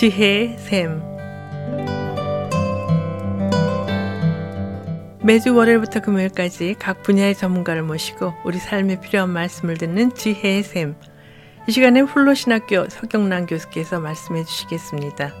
지혜의 샘 매주 월요일부터 금요일까지 각 분야의 전문가를 모시고 우리 삶에 필요한 말씀을 듣는 지혜의 샘. 이 시간에 훌로신학교 서경란 교수께서 말씀해 주시겠습니다.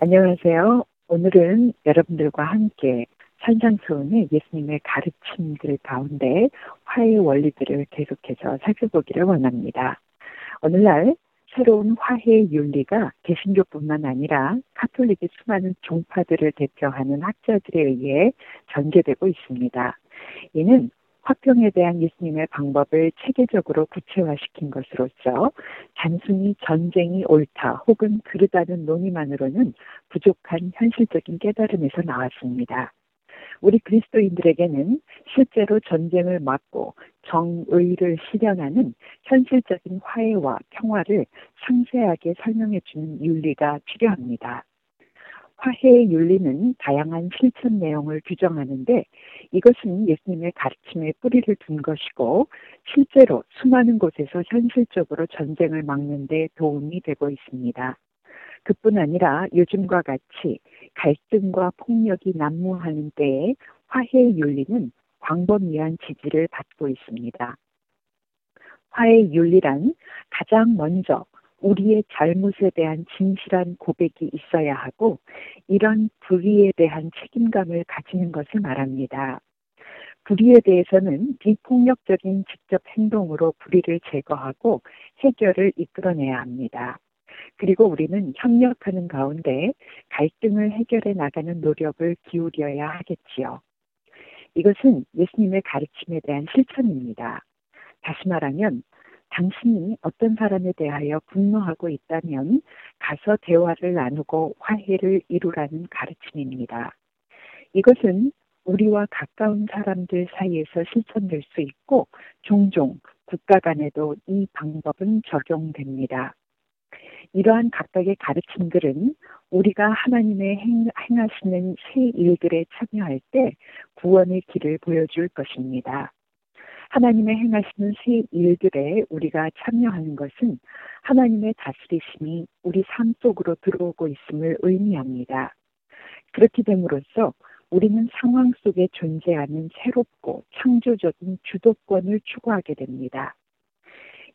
안녕하세요. 오늘은 여러분들과 함께 산상수훈의 예수님의 가르침들 가운데 화해 원리들을 계속해서 살펴보기를 원합니다. 오늘날 새로운 화해 윤리가 개신교뿐만 아니라 카톨릭의 수많은 종파들을 대표하는 학자들에 의해 전개되고 있습니다. 이는 화평에 대한 예수님의 방법을 체계적으로 구체화시킨 것으로서 단순히 전쟁이 옳다 혹은 그르다는 논의만으로는 부족한 현실적인 깨달음에서 나왔습니다. 우리 그리스도인들에게는 실제로 전쟁을 막고 정의를 실현하는 현실적인 화해와 평화를 상세하게 설명해 주는 윤리가 필요합니다. 화해의 윤리는 다양한 실천 내용을 규정하는데 이것은 예수님의 가르침에 뿌리를 둔 것이고 실제로 수많은 곳에서 현실적으로 전쟁을 막는 데 도움이 되고 있습니다. 그뿐 아니라 요즘과 같이 갈등과 폭력이 난무하는 때에 화해의 윤리는 광범위한 지지를 받고 있습니다. 화해의 윤리란 가장 먼저 우리의 잘못에 대한 진실한 고백이 있어야 하고 이런 불의에 대한 책임감을 가지는 것을 말합니다. 불의에 대해서는 비폭력적인 직접 행동으로 불의를 제거하고 해결을 이끌어내야 합니다. 그리고 우리는 협력하는 가운데 갈등을 해결해 나가는 노력을 기울여야 하겠지요. 이것은 예수님의 가르침에 대한 실천입니다. 다시 말하면 당신이 어떤 사람에 대하여 분노하고 있다면 가서 대화를 나누고 화해를 이루라는 가르침입니다. 이것은 우리와 가까운 사람들 사이에서 실천될 수 있고 종종 국가 간에도 이 방법은 적용됩니다. 이러한 각각의 가르침들은 우리가 하나님의 행, 하시는 새 일들에 참여할 때 구원의 길을 보여줄 것입니다. 하나님의 행하시는 새 일들에 우리가 참여하는 것은 하나님의 다스리심이 우리 삶 속으로 들어오고 있음을 의미합니다. 그렇게 됨으로써 우리는 상황 속에 존재하는 새롭고 창조적인 주도권을 추구하게 됩니다.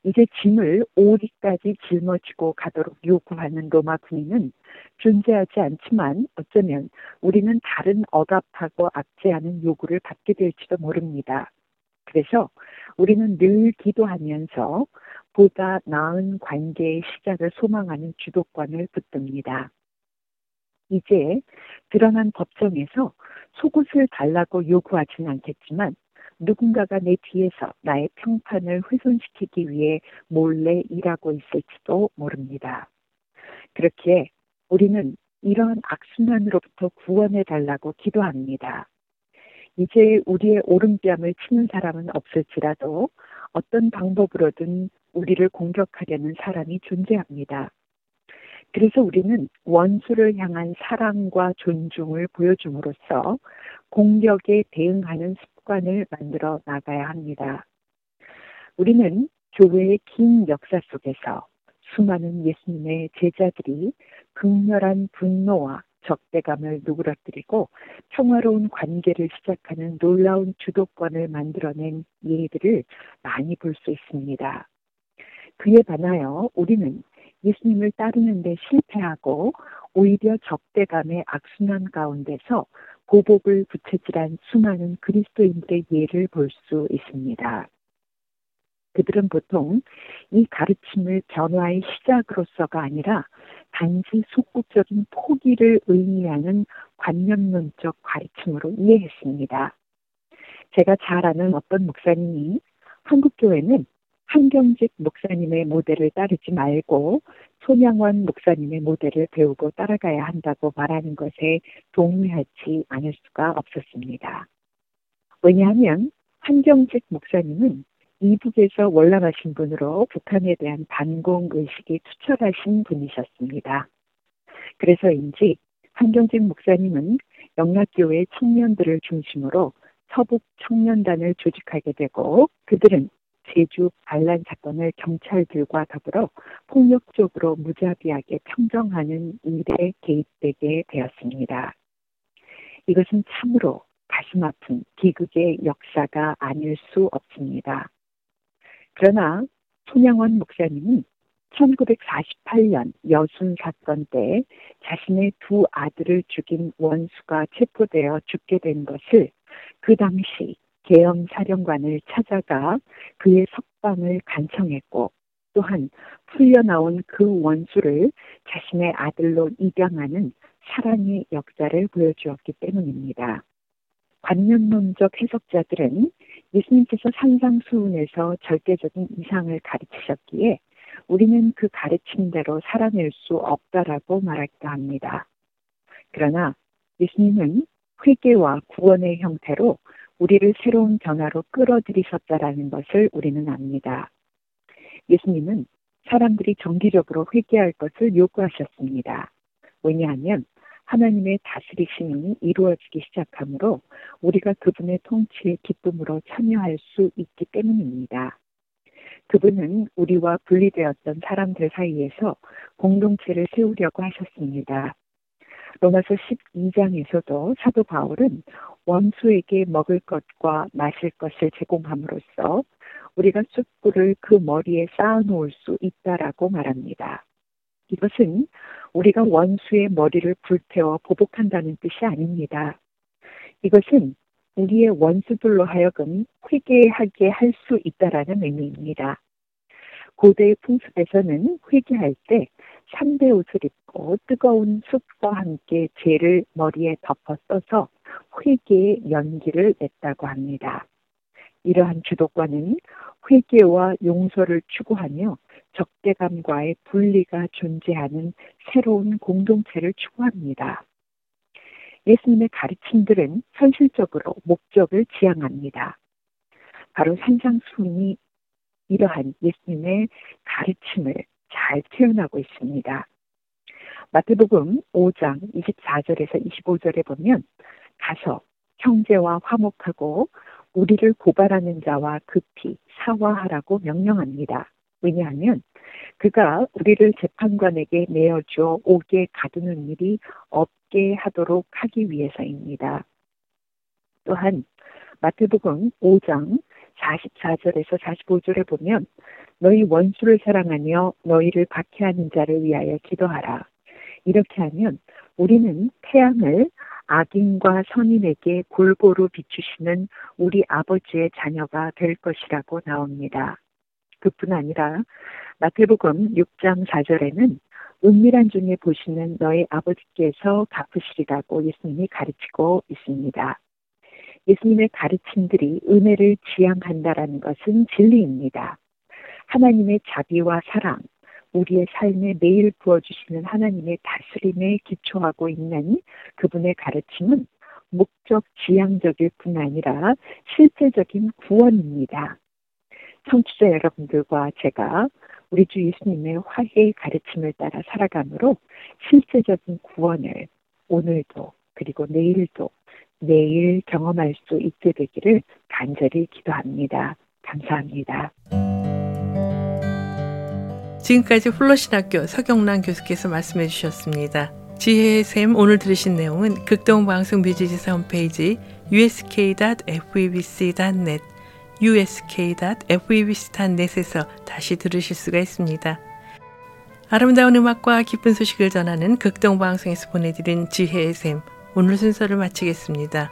이제 짐을 오리까지 짊어지고 가도록 요구하는 로마 군인은 존재하지 않지만 어쩌면 우리는 다른 억압하고 압제하는 요구를 받게 될지도 모릅니다. 그래서 우리는 늘 기도하면서 보다 나은 관계의 시작을 소망하는 주도권을 붙듭니다. 이제 드러난 법정에서 속옷을 달라고 요구하진 않겠지만 누군가가 내 뒤에서 나의 평판을 훼손시키기 위해 몰래 일하고 있을지도 모릅니다. 그렇게 우리는 이런 악순환으로부터 구원해 달라고 기도합니다. 이제 우리의 오른뺨을 치는 사람은 없을지라도 어떤 방법으로든 우리를 공격하려는 사람이 존재합니다. 그래서 우리는 원수를 향한 사랑과 존중을 보여줌으로써 공격에 대응하는 습관을 만들어 나가야 합니다. 우리는 교회의 긴 역사 속에서 수많은 예수님의 제자들이 극렬한 분노와 적대감을 누그러뜨리고 평화로운 관계를 시작하는 놀라운 주도권을 만들어낸 예들을 많이 볼 수 있습니다. 그에 반하여 우리는 예수님을 따르는데 실패하고 오히려 적대감의 악순환 가운데서 고복을 부채질한 수많은 그리스도인들의 예를 볼 수 있습니다. 그들은 보통 이 가르침을 변화의 시작으로서가 아니라 단지 속국적인 포기를 의미하는 관념론적 가르침으로 이해했습니다. 제가 잘 아는 어떤 목사님이 한국교회는 한경직 목사님의 모델을 따르지 말고 손양원 목사님의 모델을 배우고 따라가야 한다고 말하는 것에 동의하지 않을 수가 없었습니다. 왜냐하면 한경직 목사님은 이북에서 월남하신 분으로 북한에 대한 반공 의식이 투철하신 분이셨습니다. 그래서인지 한경직 목사님은 영락교회 청년들을 중심으로 서북 청년단을 조직하게 되고 그들은 제주 반란 사건을 경찰들과 더불어 폭력적으로 무자비하게 평정하는 일에 개입되게 되었습니다. 이것은 참으로 가슴 아픈 비극의 역사가 아닐 수 없습니다. 그러나 손양원 목사님은 1948년 여순 사건 때 자신의 두 아들을 죽인 원수가 체포되어 죽게 된 것을 그 당시 계엄 사령관을 찾아가 그의 석방을 간청했고 또한 풀려나온 그 원수를 자신의 아들로 입양하는 사랑의 역사를 보여주었기 때문입니다. 관념론적 해석자들은 예수님께서 산상수훈에서 절대적인 이상을 가르치셨기에 우리는 그 가르침대로 살아낼 수 없다라고 말할까 합니다. 그러나 예수님은 회개와 구원의 형태로 우리를 새로운 변화로 끌어들이셨다라는 것을 우리는 압니다. 예수님은 사람들이 정기적으로 회개할 것을 요구하셨습니다. 왜냐하면 하나님의 다스리심이 이루어지기 시작하므로 우리가 그분의 통치의 기쁨으로 참여할 수 있기 때문입니다. 그분은 우리와 분리되었던 사람들 사이에서 공동체를 세우려고 하셨습니다. 로마서 12장에서도 사도 바울은 원수에게 먹을 것과 마실 것을 제공함으로써 우리가 숯불을 그 머리에 쌓아놓을 수 있다라고 말합니다. 이것은 우리가 원수의 머리를 불태워 보복한다는 뜻이 아닙니다. 이것은 우리의 원수들로 하여금 회개하게 할 수 있다라는 의미입니다. 고대의 풍습에서는 회개할 때 삼대 옷을 입고 뜨거운 숯과 함께 죄를 머리에 덮어 써서 회개의 연기를 냈다고 합니다. 이러한 주도권은 회개와 용서를 추구하며 적대감과의 분리가 존재하는 새로운 공동체를 추구합니다. 예수님의 가르침들은 현실적으로 목적을 지향합니다. 바로 산상수훈이 이러한 예수님의 가르침을 잘 표현하고 있습니다. 마태복음 5장 24절에서 25절에 보면 가서 형제와 화목하고 우리를 고발하는 자와 급히 사과하라고 명령합니다. 왜냐하면 그가 우리를 재판관에게 내어줘 오게 가두는 일이 없게 하도록 하기 위해서입니다. 또한 마태복음 5장 44절에서 45절에 보면 너희 원수를 사랑하며 너희를 박해하는 자를 위하여 기도하라. 이렇게 하면 우리는 태양을 악인과 선인에게 골고루 비추시는 우리 아버지의 자녀가 될 것이라고 나옵니다. 그뿐 아니라 마태복음 6장 4절에는 은밀한 중에 보시는 너희 아버지께서 갚으시리라고 예수님이 가르치고 있습니다. 예수님의 가르침들이 은혜를 지향한다라는 것은 진리입니다. 하나님의 자비와 사랑, 우리의 삶에 매일 부어주시는 하나님의 다스림에 기초하고 있는 그분의 가르침은 목적 지향적일 뿐 아니라 실제적인 구원입니다. 청취자 여러분들과 제가 우리 주 예수님의 화해의 가르침을 따라 살아가므로 실제적인 구원을 오늘도 그리고 내일도 내일 경험할 수 있게 되기를 간절히 기도합니다. 감사합니다. 지금까지 훌러신학교 서경란 교수께서 말씀해 주셨습니다. 지혜의 샘 오늘 들으신 내용은 극동방송 뮤지지사 홈페이지 usk.febc.net usk.febc.net에서 다시 들으실 수가 있습니다. 아름다운 음악과 기쁜 소식을 전하는 극동방송에서 보내드린 지혜의 샘 오늘 순서를 마치겠습니다.